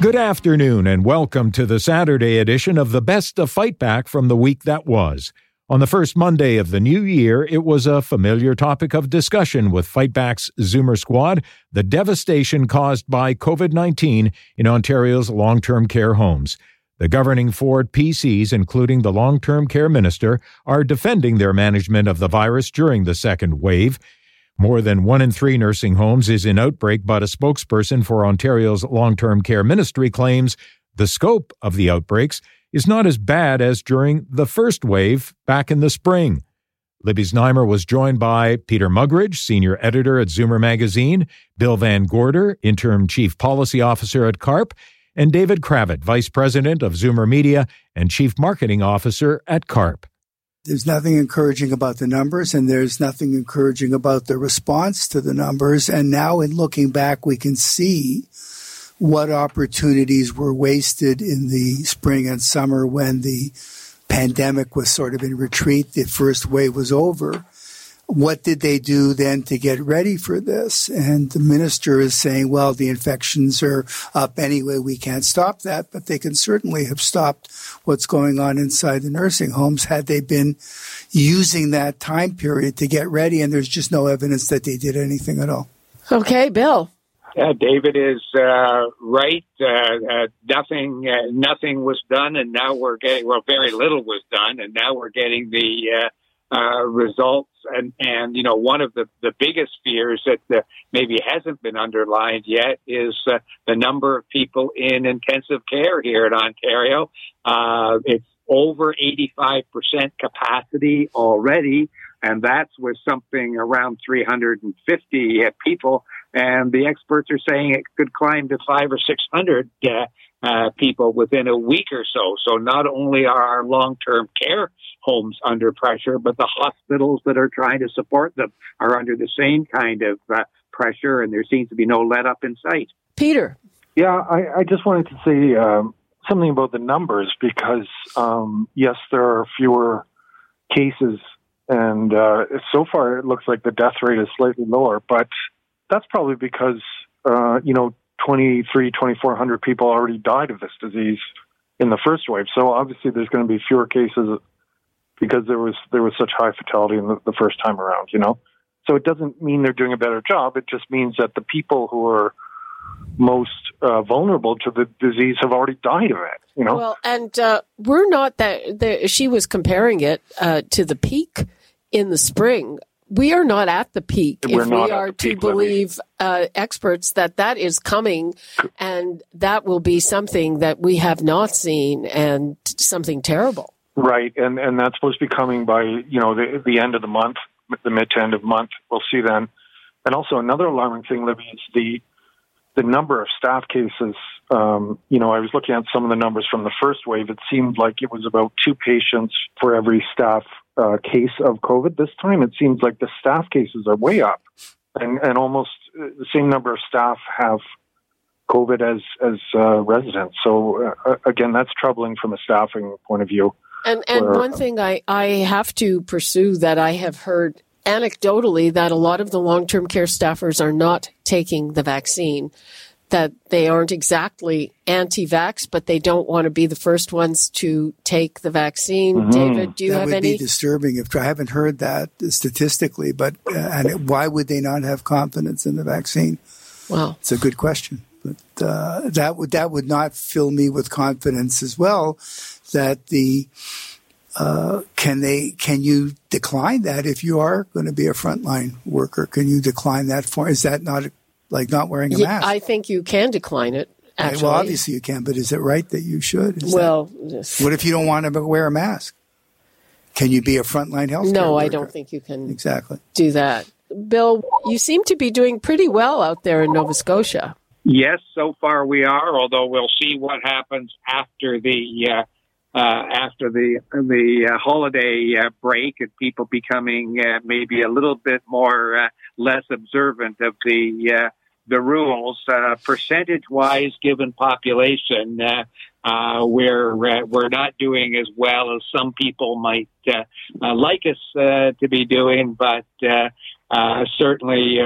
Good afternoon, and welcome to the Saturday edition of the Best of Fight Back from the week that was. On the first Monday of the new year, it was a familiar topic of discussion with Fightback's Zoomer Squad the devastation caused by COVID 19 in Ontario's long term care homes. The governing Ford PCs, including the long term care minister, are defending their management of the virus during the second wave. More than one in three nursing homes is in outbreak, but a spokesperson for Ontario's long term care ministry claims the scope of the outbreaks is not as bad as during the first wave back in the spring. Libby Znaimer was joined by Peter Muggeridge, senior editor at Zoomer Magazine, Bill Van Gorder, interim chief policy officer at CARP, and David Kravitz, vice president of Zoomer Media and chief marketing officer at CARP. There's nothing encouraging about the numbers, and there's nothing encouraging about the response to the numbers. And now, in looking back, we can see what opportunities were wasted in the spring and summer when the pandemic was sort of in retreat. The first wave was over what did they do then to get ready for this? And the minister is saying, well, the infections are up anyway. We can't stop that, but they can certainly have stopped what's going on inside the nursing homes had they been using that time period to get ready. And there's just no evidence that they did anything at all. Okay, Bill. Uh, David is uh, right. Uh, uh nothing, uh, nothing was done, and now we're getting well. Very little was done, and now we're getting the uh, uh, results. And, and, you know, one of the, the biggest fears that uh, maybe hasn't been underlined yet is uh, the number of people in intensive care here in Ontario. Uh, it's over 85% capacity already. And that's with something around 350 uh, people. And the experts are saying it could climb to five or 600 uh, people within a week or so. So not only are our long-term care homes under pressure, but the hospitals that are trying to support them are under the same kind of uh, pressure, and there seems to be no let up in sight. Peter. Yeah, I, I just wanted to say um, something about the numbers because, um, yes, there are fewer cases, and uh, so far it looks like the death rate is slightly lower, but that's probably because, uh, you know, 23, 2,400 people already died of this disease in the first wave. So obviously there's going to be fewer cases because there was there was such high fatality in the, the first time around, you know. So it doesn't mean they're doing a better job. It just means that the people who are most uh, vulnerable to the disease have already died of it. You know. Well, and uh, we're not that. The, she was comparing it uh, to the peak in the spring. We are not at the peak. We're if we are to believe uh, experts that that is coming, and that will be something that we have not seen, and something terrible. Right, and and that's supposed to be coming by you know the the end of the month, the mid to end of month. We'll see then. And also another alarming thing, Libby, is the the number of staff cases. Um, you know, I was looking at some of the numbers from the first wave. It seemed like it was about two patients for every staff uh, case of COVID. This time, it seems like the staff cases are way up, and and almost uh, the same number of staff have COVID as as uh, residents. So uh, again, that's troubling from a staffing point of view. And and where, one thing I, I have to pursue that I have heard anecdotally that a lot of the long term care staffers are not taking the vaccine. That they aren't exactly anti vax, but they don't want to be the first ones to take the vaccine. Mm-hmm. David, do you have a that have would any? be disturbing if I haven't heard that statistically, but uh, and why would they not have confidence in the vaccine? Well, it's a good question. But uh, that would that would not fill me with confidence as well that the uh, can they can you decline that if you are going to be a frontline worker? Can you decline that for? Is that not like not wearing a yeah, mask? I think you can decline it. Actually. Well, obviously you can, but is it right that you should? Is well, that, what if you don't want to wear a mask? Can you be a frontline health? No, worker? I don't think you can exactly do that. Bill, you seem to be doing pretty well out there in Nova Scotia. Yes, so far we are, although we'll see what happens after the uh, uh, after the the uh, holiday uh, break and people becoming uh, maybe a little bit more uh, less observant of the uh, the rules, uh, percentage wise, given population, uh, uh, we're we're not doing as well as some people might like us to be doing, but certainly.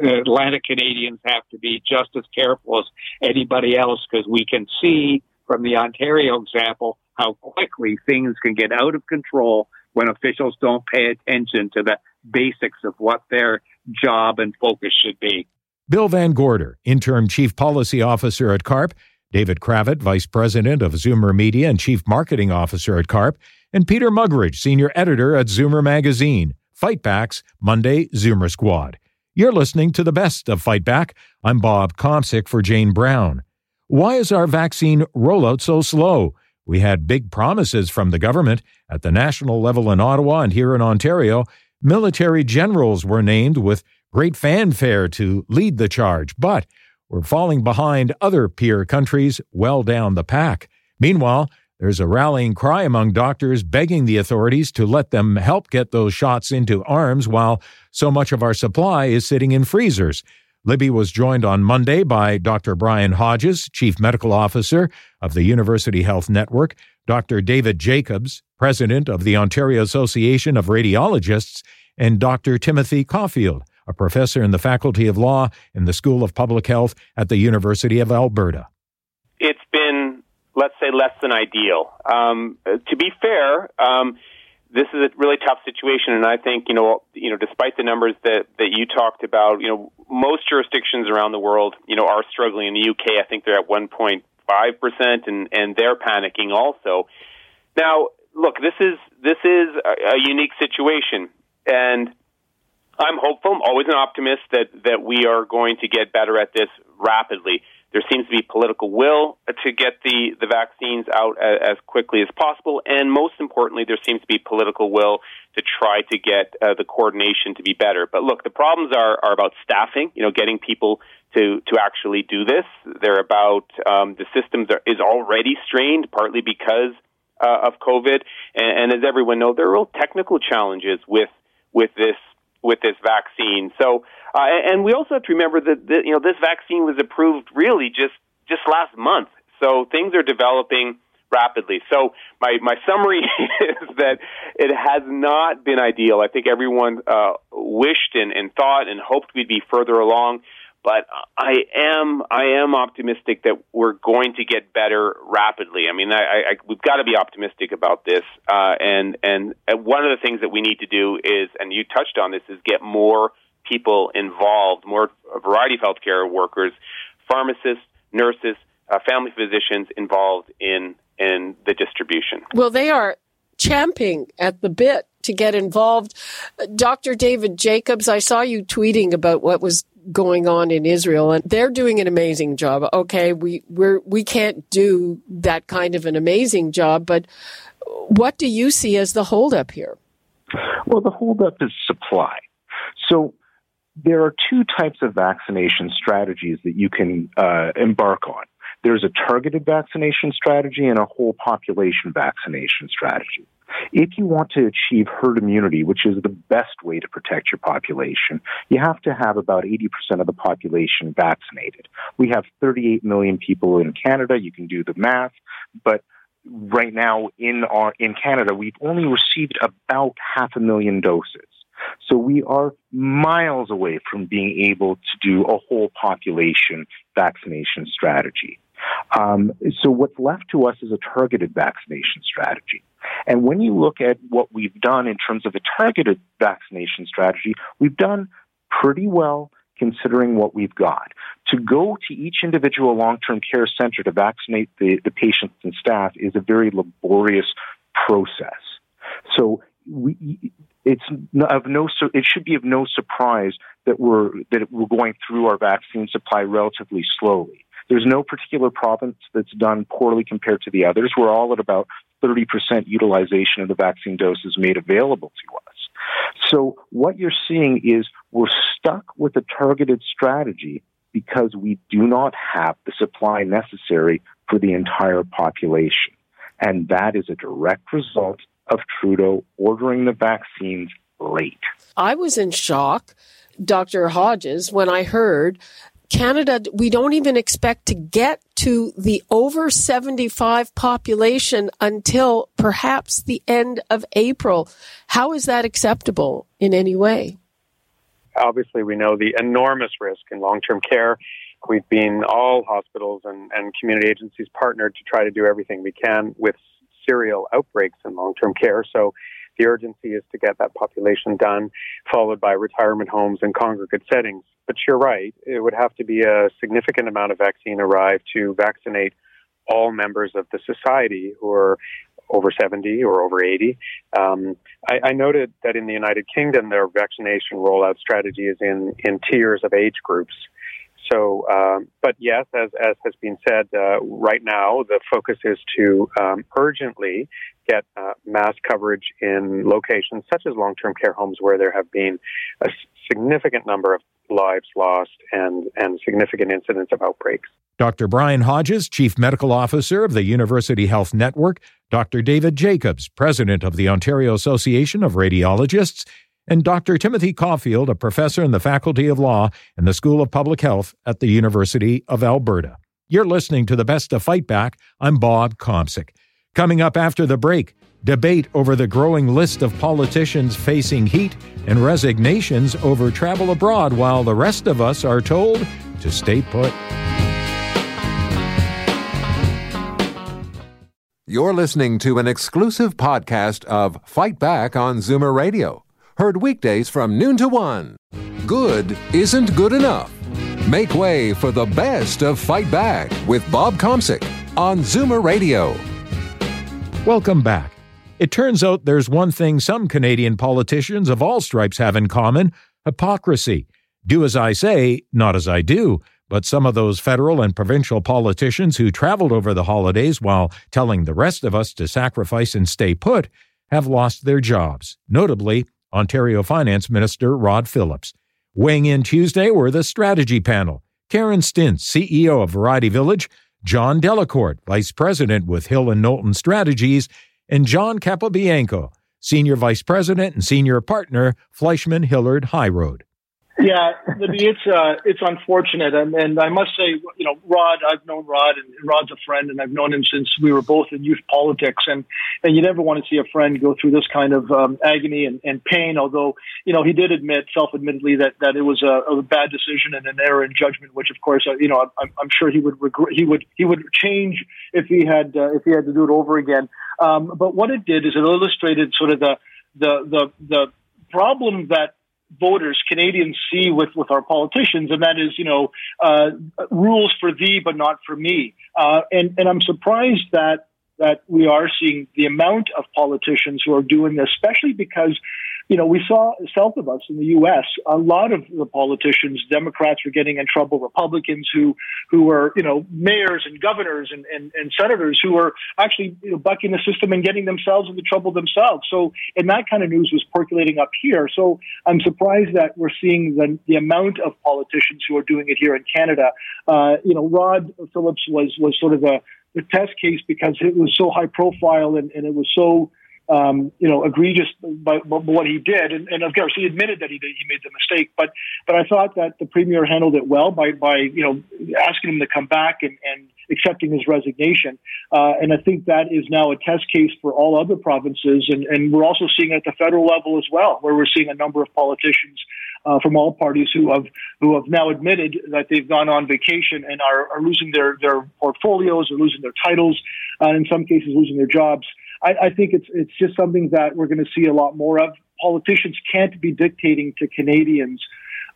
Atlantic Canadians have to be just as careful as anybody else because we can see from the Ontario example how quickly things can get out of control when officials don't pay attention to the basics of what their job and focus should be. Bill Van Gorder, Interim Chief Policy Officer at CARP, David Kravitz, Vice President of Zoomer Media and Chief Marketing Officer at CARP, and Peter Muggeridge, Senior Editor at Zoomer Magazine. Fight Back's Monday Zoomer Squad. You're listening to the best of Fight Back. I'm Bob Komsic for Jane Brown. Why is our vaccine rollout so slow? We had big promises from the government at the national level in Ottawa and here in Ontario. Military generals were named with great fanfare to lead the charge, but we're falling behind other peer countries well down the pack. Meanwhile, there's a rallying cry among doctors begging the authorities to let them help get those shots into arms while so much of our supply is sitting in freezers. Libby was joined on Monday by Dr. Brian Hodges, Chief Medical Officer of the University Health Network, Dr. David Jacobs, President of the Ontario Association of Radiologists, and Dr. Timothy Caulfield, a professor in the Faculty of Law in the School of Public Health at the University of Alberta. It's been, let's say, less than ideal. Um, to be fair, um, this is a really tough situation, and I think you know, you know, despite the numbers that that you talked about, you know, most jurisdictions around the world, you know, are struggling. In the UK, I think they're at 1.5 percent, and and they're panicking also. Now, look, this is this is a, a unique situation, and I'm hopeful. I'm always an optimist that that we are going to get better at this rapidly. There seems to be political will to get the, the vaccines out as, quickly as possible. And most importantly, there seems to be political will to try to get uh, the coordination to be better. But look, the problems are, are about staffing, you know, getting people to, to actually do this. They're about um, the systems are, is already strained, partly because uh, of COVID. And, and as everyone knows, there are real technical challenges with, with this with this vaccine. So, uh, and we also have to remember that, you know this vaccine was approved really just just last month. So things are developing rapidly. So my my summary is that it has not been ideal. I think everyone uh, wished and, and thought and hoped we'd be further along. But I am I am optimistic that we're going to get better rapidly. I mean, I, I, we've got to be optimistic about this. Uh, and and one of the things that we need to do is, and you touched on this, is get more people involved, more a variety of healthcare workers, pharmacists, nurses, uh, family physicians involved in in the distribution. Well, they are champing at the bit to get involved. Dr. David Jacobs, I saw you tweeting about what was going on in Israel and they're doing an amazing job. Okay, we we're we can't do that kind of an amazing job, but what do you see as the holdup here? Well, the holdup is supply. So there are two types of vaccination strategies that you can uh, embark on. There's a targeted vaccination strategy and a whole population vaccination strategy. If you want to achieve herd immunity, which is the best way to protect your population, you have to have about 80% of the population vaccinated. We have 38 million people in Canada. You can do the math, but right now in our, in Canada, we've only received about half a million doses. So we are miles away from being able to do a whole population vaccination strategy. Um, so what's left to us is a targeted vaccination strategy. And when you look at what we've done in terms of a targeted vaccination strategy, we've done pretty well considering what we've got. To go to each individual long-term care center to vaccinate the, the patients and staff is a very laborious process. So we, it's of no, it should be of no surprise that we're, that we're going through our vaccine supply relatively slowly. There's no particular province that's done poorly compared to the others. We're all at about 30% utilization of the vaccine doses made available to us. So what you're seeing is we're stuck with a targeted strategy because we do not have the supply necessary for the entire population. And that is a direct result of Trudeau ordering the vaccines late. I was in shock, Dr. Hodges, when I heard Canada, we don't even expect to get to the over 75 population until perhaps the end of April. How is that acceptable in any way? Obviously, we know the enormous risk in long term care. We've been all hospitals and, and community agencies partnered to try to do everything we can with serial outbreaks in long term care. So the urgency is to get that population done, followed by retirement homes and congregate settings. But you're right, it would have to be a significant amount of vaccine arrive to vaccinate all members of the society who are over 70 or over 80. Um, I, I, noted that in the United Kingdom, their vaccination rollout strategy is in, in tiers of age groups. So, um, but yes, as, as has been said, uh, right now the focus is to um, urgently get uh, mass coverage in locations such as long-term care homes where there have been a significant number of lives lost and, and significant incidents of outbreaks. Dr. Brian Hodges, Chief Medical Officer of the University Health Network, Dr. David Jacobs, President of the Ontario Association of Radiologists, and Dr. Timothy Caulfield, a professor in the Faculty of Law and the School of Public Health at the University of Alberta. You're listening to the Best of Fight Back. I'm Bob Komsic. Coming up after the break, debate over the growing list of politicians facing heat and resignations over travel abroad while the rest of us are told to stay put. You're listening to an exclusive podcast of Fight Back on Zoomer Radio Heard weekdays from noon to one. Good isn't good enough. Make way for the best of Fight Back with Bob Komsic on Zoomer Radio. Welcome back. It turns out there's one thing some Canadian politicians of all stripes have in common hypocrisy. Do as I say, not as I do. But some of those federal and provincial politicians who traveled over the holidays while telling the rest of us to sacrifice and stay put have lost their jobs, notably Ontario Finance Minister Rod Phillips. Weighing in Tuesday were the strategy panel Karen Stintz, CEO of Variety Village, John Delacourt, Vice President with Hill and Knowlton Strategies, and John Capobianco, Senior Vice President and Senior Partner, Fleishman Hillard High Road. Yeah, it's uh, it's unfortunate, and, and I must say, you know, Rod, I've known Rod, and Rod's a friend, and I've known him since we were both in youth politics, and and you never want to see a friend go through this kind of um, agony and, and pain. Although, you know, he did admit, self-admittedly, that that it was a, a bad decision and an error in judgment, which, of course, uh, you know, I'm, I'm sure he would regret, he would he would change if he had uh, if he had to do it over again. Um, but what it did is it illustrated sort of the the the the problem that voters, Canadians see with, with our politicians, and that is, you know, uh, rules for thee, but not for me. Uh, and, and I'm surprised that that we are seeing the amount of politicians who are doing this, especially because you know, we saw south of us in the U.S. a lot of the politicians, Democrats, were getting in trouble. Republicans who who were you know mayors and governors and, and, and senators who were actually you know, bucking the system and getting themselves into trouble themselves. So, and that kind of news was percolating up here. So, I'm surprised that we're seeing the the amount of politicians who are doing it here in Canada. Uh, you know, Rod Phillips was was sort of a the test case because it was so high profile and, and it was so um, you know, egregious by, by, what he did. And, and, of course, he admitted that he did, he made the mistake. But but I thought that the premier handled it well by by you know asking him to come back and, and accepting his resignation. Uh, and I think that is now a test case for all other provinces. And, and we're also seeing it at the federal level as well, where we're seeing a number of politicians uh, from all parties who have who have now admitted that they've gone on vacation and are, are losing their their portfolios or losing their titles, uh, in some cases losing their jobs. I, I think it's it's just something that we're going to see a lot more of. Politicians can't be dictating to Canadians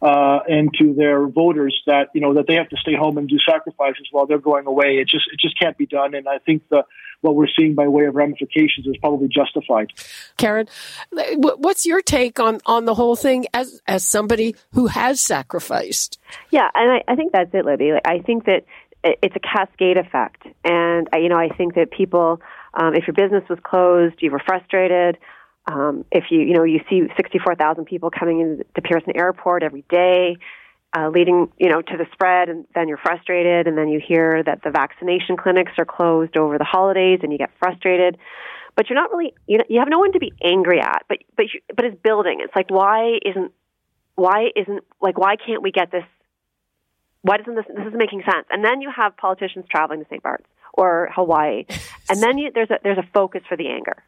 uh, and to their voters that you know that they have to stay home and do sacrifices while they're going away. It just it just can't be done. And I think the what we're seeing by way of ramifications is probably justified. Karen, what's your take on on the whole thing as as somebody who has sacrificed? Yeah, and I, I think that's it, Libby. I think that it's a cascade effect, and you know I think that people um, if your business was closed, you were frustrated. Um, if you, you know, you see 64,000 people coming into Pearson Airport every day, uh, leading, you know, to the spread, and then you're frustrated, and then you hear that the vaccination clinics are closed over the holidays, and you get frustrated. But you're not really, you know, you have no one to be angry at. But but you, but it's building. It's like why isn't why isn't like why can't we get this? Why doesn't this this is making sense? And then you have politicians traveling to St. Bart's or Hawaii, and then you, there's a there's a focus for the anger.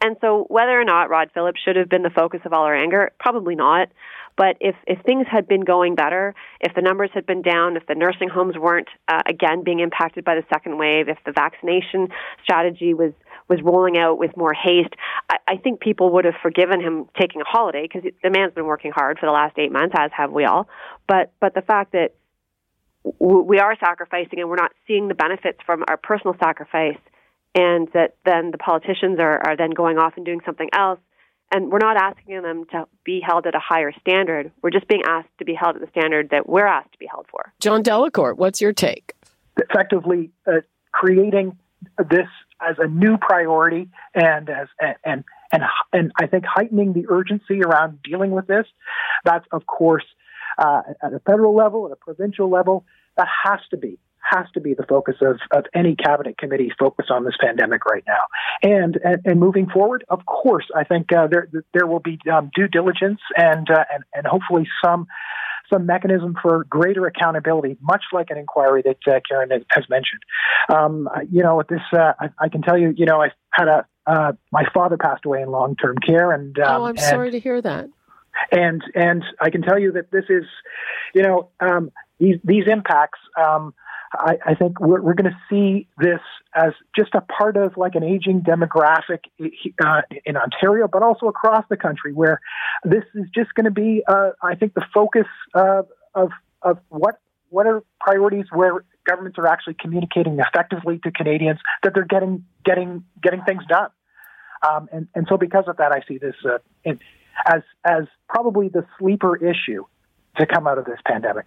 And so, whether or not Rod Phillips should have been the focus of all our anger, probably not. But if, if things had been going better, if the numbers had been down, if the nursing homes weren't uh, again being impacted by the second wave, if the vaccination strategy was was rolling out with more haste, I, I think people would have forgiven him taking a holiday because the man's been working hard for the last eight months, as have we all. But but the fact that we are sacrificing and we're not seeing the benefits from our personal sacrifice and that then the politicians are, are then going off and doing something else and we're not asking them to be held at a higher standard. We're just being asked to be held at the standard that we're asked to be held for. John Delacourt, what's your take? Effectively uh, creating this as a new priority and as and and and I think heightening the urgency around dealing with this. That's of course uh, at a federal level, at a provincial level, that has to be has to be the focus of, of any cabinet committee focus on this pandemic right now. And and, and moving forward, of course, I think uh, there there will be um, due diligence and, uh, and and hopefully some some mechanism for greater accountability, much like an inquiry that uh, Karen has mentioned. Um, you know, with this uh, I, I, can tell you, you know, I had a uh, my father passed away in long term care, and um, oh, I'm and, sorry to hear that. And and I can tell you that this is, you know, um, these these impacts. Um, I, I think we're, we're going to see this as just a part of like an aging demographic uh, in Ontario, but also across the country, where this is just going to be, uh, I think, the focus uh, of of what what are priorities where governments are actually communicating effectively to Canadians that they're getting getting getting things done. Um, and and so because of that, I see this uh, as as probably the sleeper issue to come out of this pandemic.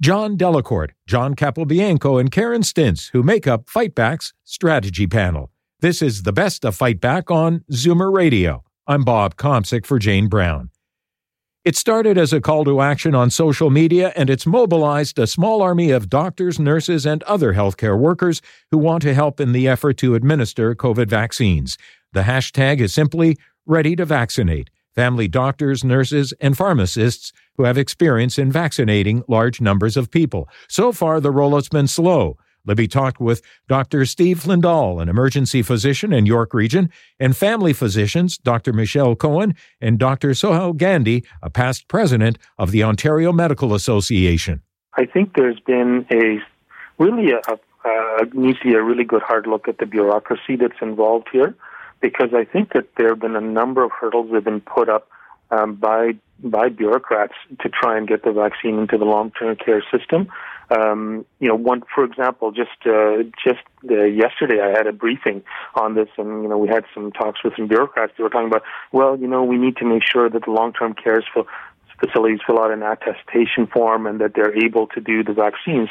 John Delacourt, John Capobianco, and Karen Stintz, who make up Fightback's strategy panel. This is the best of Fightback on Zoomer Radio. I'm Bob Komsic for Jane Brown. It started as a call to action on social media, and it's mobilized a small army of doctors, nurses, and other healthcare workers who want to help in the effort to administer COVID vaccines. The hashtag is simply ready to vaccinate family doctors, nurses, and pharmacists who have experience in vaccinating large numbers of people. So far, the rollout's been slow. Libby talked with Dr. Steve Lindahl, an emergency physician in York Region, and family physicians Dr. Michelle Cohen and Dr. Sohail Gandhi, a past president of the Ontario Medical Association. I think there's been a really a, a, needs to be a really good hard look at the bureaucracy that's involved here because I think that there have been a number of hurdles that have been put up um, by by bureaucrats to try and get the vaccine into the long-term care system. Um, you know, one for example, just uh, just uh, yesterday I had a briefing on this, and you know we had some talks with some bureaucrats. They were talking about, well, you know, we need to make sure that the long-term care facilities fill out an attestation form and that they're able to do the vaccines.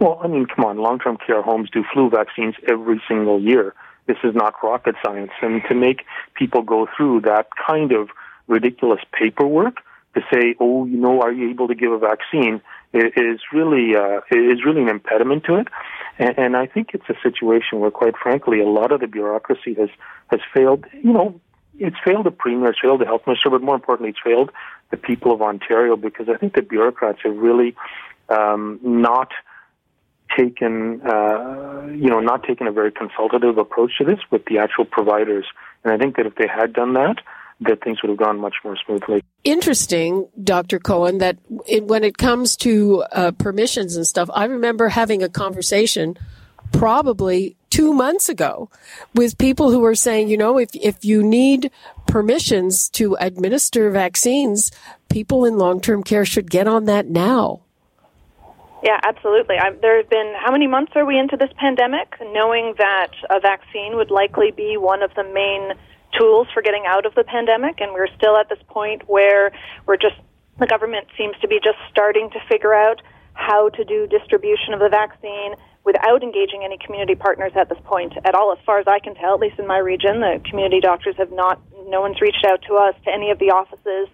Well, I mean, come on, long-term care homes do flu vaccines every single year. This is not rocket science. And to make people go through that kind of ridiculous paperwork to say, oh, you know, are you able to give a vaccine is really uh, is really an impediment to it. And, and I think it's a situation where, quite frankly, a lot of the bureaucracy has has failed. You know, it's failed the premier, it's failed the health minister, but more importantly, it's failed the people of Ontario because I think the bureaucrats have really um, not taken, uh, you know, not taken a very consultative approach to this with the actual providers. And I think that if they had done that, that things would have gone much more smoothly. Interesting, Dr. Cohen, that it, when it comes to uh, permissions and stuff, I remember having a conversation probably two months ago with people who were saying, you know, if, if you need permissions to administer vaccines, people in long term care should get on that now. Yeah, absolutely. I, there have been how many months are we into this pandemic? Knowing that a vaccine would likely be one of the main tools for getting out of the pandemic, and we're still at this point where we're just the government seems to be just starting to figure out how to do distribution of the vaccine without engaging any community partners at this point at all. As far as I can tell, at least in my region, the community doctors have not. No one's reached out to us to any of the offices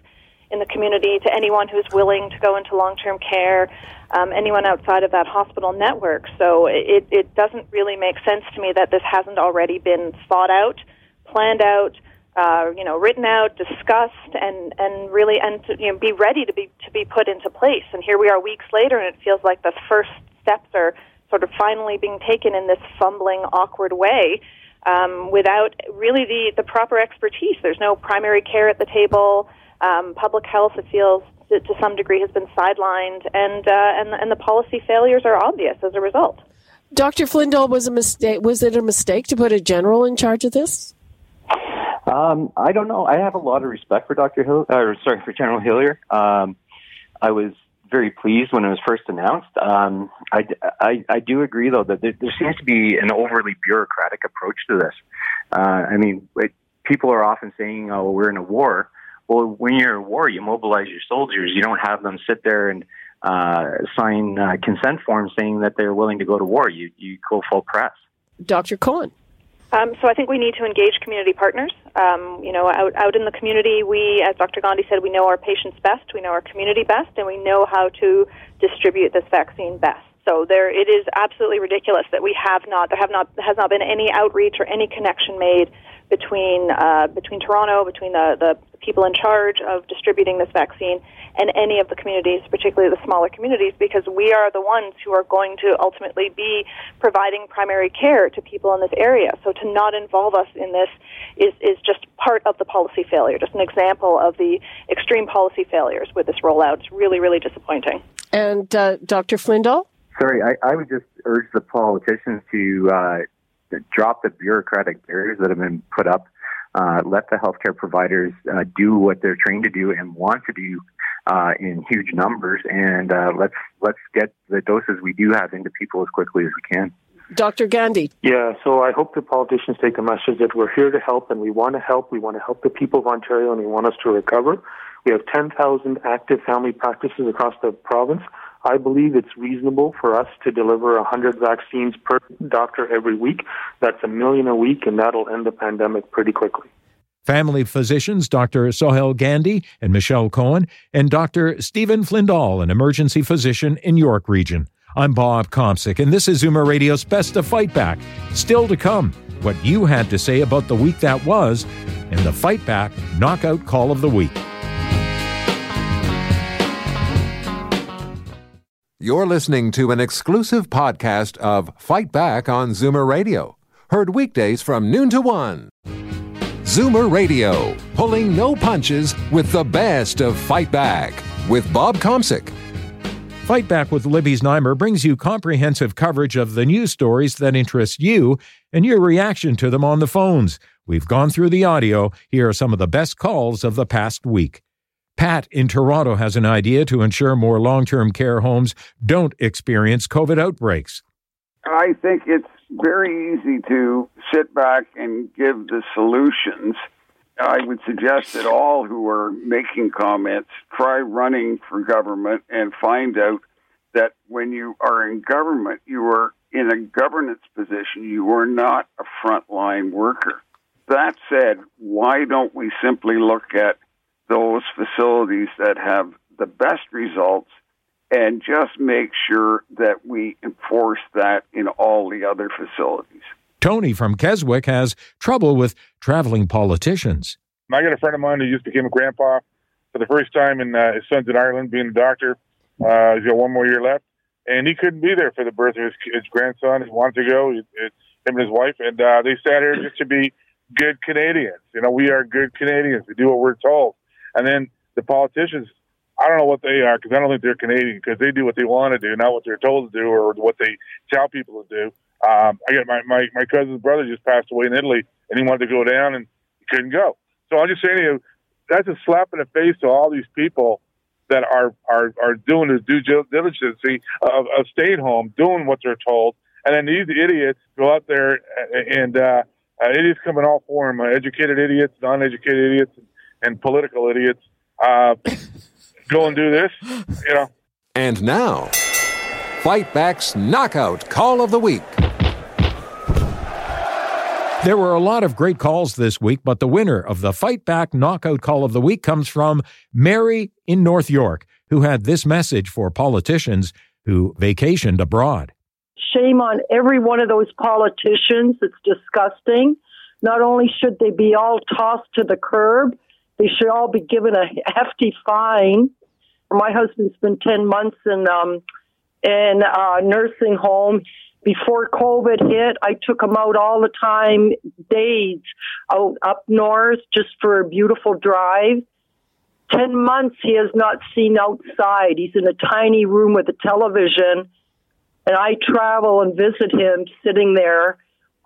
in the community, to anyone who's willing to go into long term care, um, anyone outside of that hospital network. So it, it doesn't really make sense to me that this hasn't already been thought out, planned out. Uh, you know, written out, discussed, and and really, and to, you know, be ready to be to be put into place. And here we are, weeks later, and it feels like the first steps are sort of finally being taken in this fumbling, awkward way um, without really the, the proper expertise. There's no primary care at the table. Um, public health, it feels to, to, some degree, has been sidelined, and, uh, and and the policy failures are obvious as a result. Dr. Flindall, was a mistake. Was it a mistake to put a general in charge of this? Um, I don't know. I have a lot of respect for Dr. Hill, or sorry, for General Hillier. Um, I was very pleased when it was first announced. Um, I, I, I, do agree, though, that there, there, seems to be an overly bureaucratic approach to this. Uh, I mean, it, people are often saying, oh, we're in a war. Well, when you're in a war, you mobilize your soldiers. You don't have them sit there and uh, sign uh, consent forms saying that they're willing to go to war. You, you go full press. Dr. Cohen. Um, so I think we need to engage community partners. Um, you know, out, out in the community, we, as Dr. Gandhi said, we know our patients best, we know our community best, and we know how to distribute this vaccine best. So there, it is absolutely ridiculous that we have not, there have not, has not been any outreach or any connection made between uh, between Toronto, between the, the people in charge of distributing this vaccine, and any of the communities, particularly the smaller communities, because we are the ones who are going to ultimately be providing primary care to people in this area. So to not involve us in this is is just part of the policy failure, just an example of the extreme policy failures with this rollout. It's really really disappointing. And uh, Dr. Flindall. Sorry, I, I would just urge the politicians to. Uh, drop the bureaucratic barriers that have been put up. Uh, let the healthcare providers uh, do what they're trained to do and want to do uh, in huge numbers, and uh, let's let's get the doses we do have into people as quickly as we can. Dr. Gandhi. Yeah, so I hope the politicians take a message that we're here to help and we want to help. We want to help the people of Ontario and we want us to recover. We have 10,000 active family practices across the province. I believe it's reasonable for us to deliver 100 vaccines per doctor every week. That's a million a week, and that'll end the pandemic pretty quickly. Family physicians Dr. Sohail Gandhi and Michelle Cohen, and Dr. Stephen Flindall, an emergency physician in York Region. I'm Bob Komsic, and this is Zoomer Radio's Best of Fight Back. Still to come, what you had to say about the week that was, and the Fight Back Knockout Call of the Week. You're listening to an exclusive podcast of Fight Back on Zoomer Radio, heard weekdays from noon to one. Zoomer Radio, pulling no punches with the best of Fight Back with Bob Komsic. Fight Back with Libby Znaimer brings you comprehensive coverage of the news stories that interest you and your reaction to them on the phones. We've gone through the audio. Here are some of the best calls of the past week. Pat in Toronto has an idea to ensure more long term care homes don't experience COVID outbreaks. I think it's very easy to sit back and give the solutions. I would suggest that all who are making comments try running for government and find out that when you are in government, you are in a governance position. You are not a frontline worker. That said, why don't we simply look at those facilities that have the best results and just make sure that we enforce that in all the other facilities. Tony from Keswick has trouble with traveling politicians. I got a friend of mine who just became a grandpa for the first time, and uh, his son's in Ireland being a doctor. Uh, he's got one more year left, and he couldn't be there for the birth of his, his grandson. He wanted to go, he, him and his wife, and uh, they sat here just to be good Canadians. You know, we are good Canadians. We do what we're told. And then the politicians, I don't know what they are because I don't think they're Canadian because they do what they want to do, not what they're told to do or what they tell people to do. Um, I got my, my, my cousin's brother just passed away in Italy and he wanted to go down and he couldn't go. So I'll just say to you, that's a slap in the face to all these people that are, are, are doing the due diligence of, of staying home, doing what they're told. And then these idiots go out there and, uh, uh, idiots coming all for them, uh, educated idiots, non-educated idiots, and political idiots uh, go and do this, you know. And now, Fight Back's Knockout Call of the Week. There were a lot of great calls this week, but the winner of the Fight Back Knockout Call of the Week comes from Mary in North York, who had this message for politicians who vacationed abroad. Shame on every one of those politicians. It's disgusting. Not only should they be all tossed to the curb, they should all be given a hefty fine. My husband spent 10 months in, um, in a nursing home before COVID hit, I took him out all the time, days out up north just for a beautiful drive. Ten months he has not seen outside. He's in a tiny room with a television, and I travel and visit him sitting there.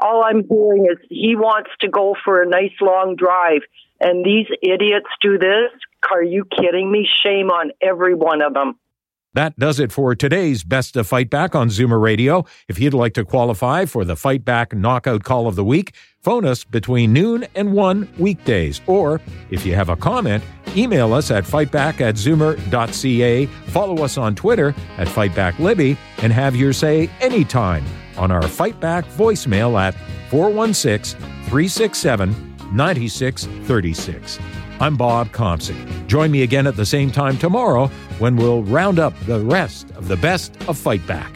All I'm hearing is he wants to go for a nice long drive, and these idiots do this. Are you kidding me? Shame on every one of them. That does it for today's Best of Fight Back on Zoomer Radio. If you'd like to qualify for the Fight Back Knockout Call of the Week, phone us between noon and 1 weekdays. Or if you have a comment, email us at fightback at zoomer.ca, follow us on Twitter at FightbackLibby, and have your say anytime on our Fight Back voicemail at 416 367 9636. I'm Bob Komsic. Join me again at the same time tomorrow when we'll round up the rest of the best of Fight Back.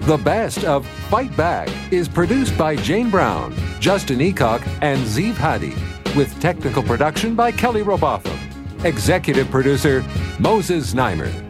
The best of Fight Back is produced by Jane Brown, Justin Eacock, and Zeev Hadi, with technical production by Kelly Robotham. Executive producer Moses Znaimer.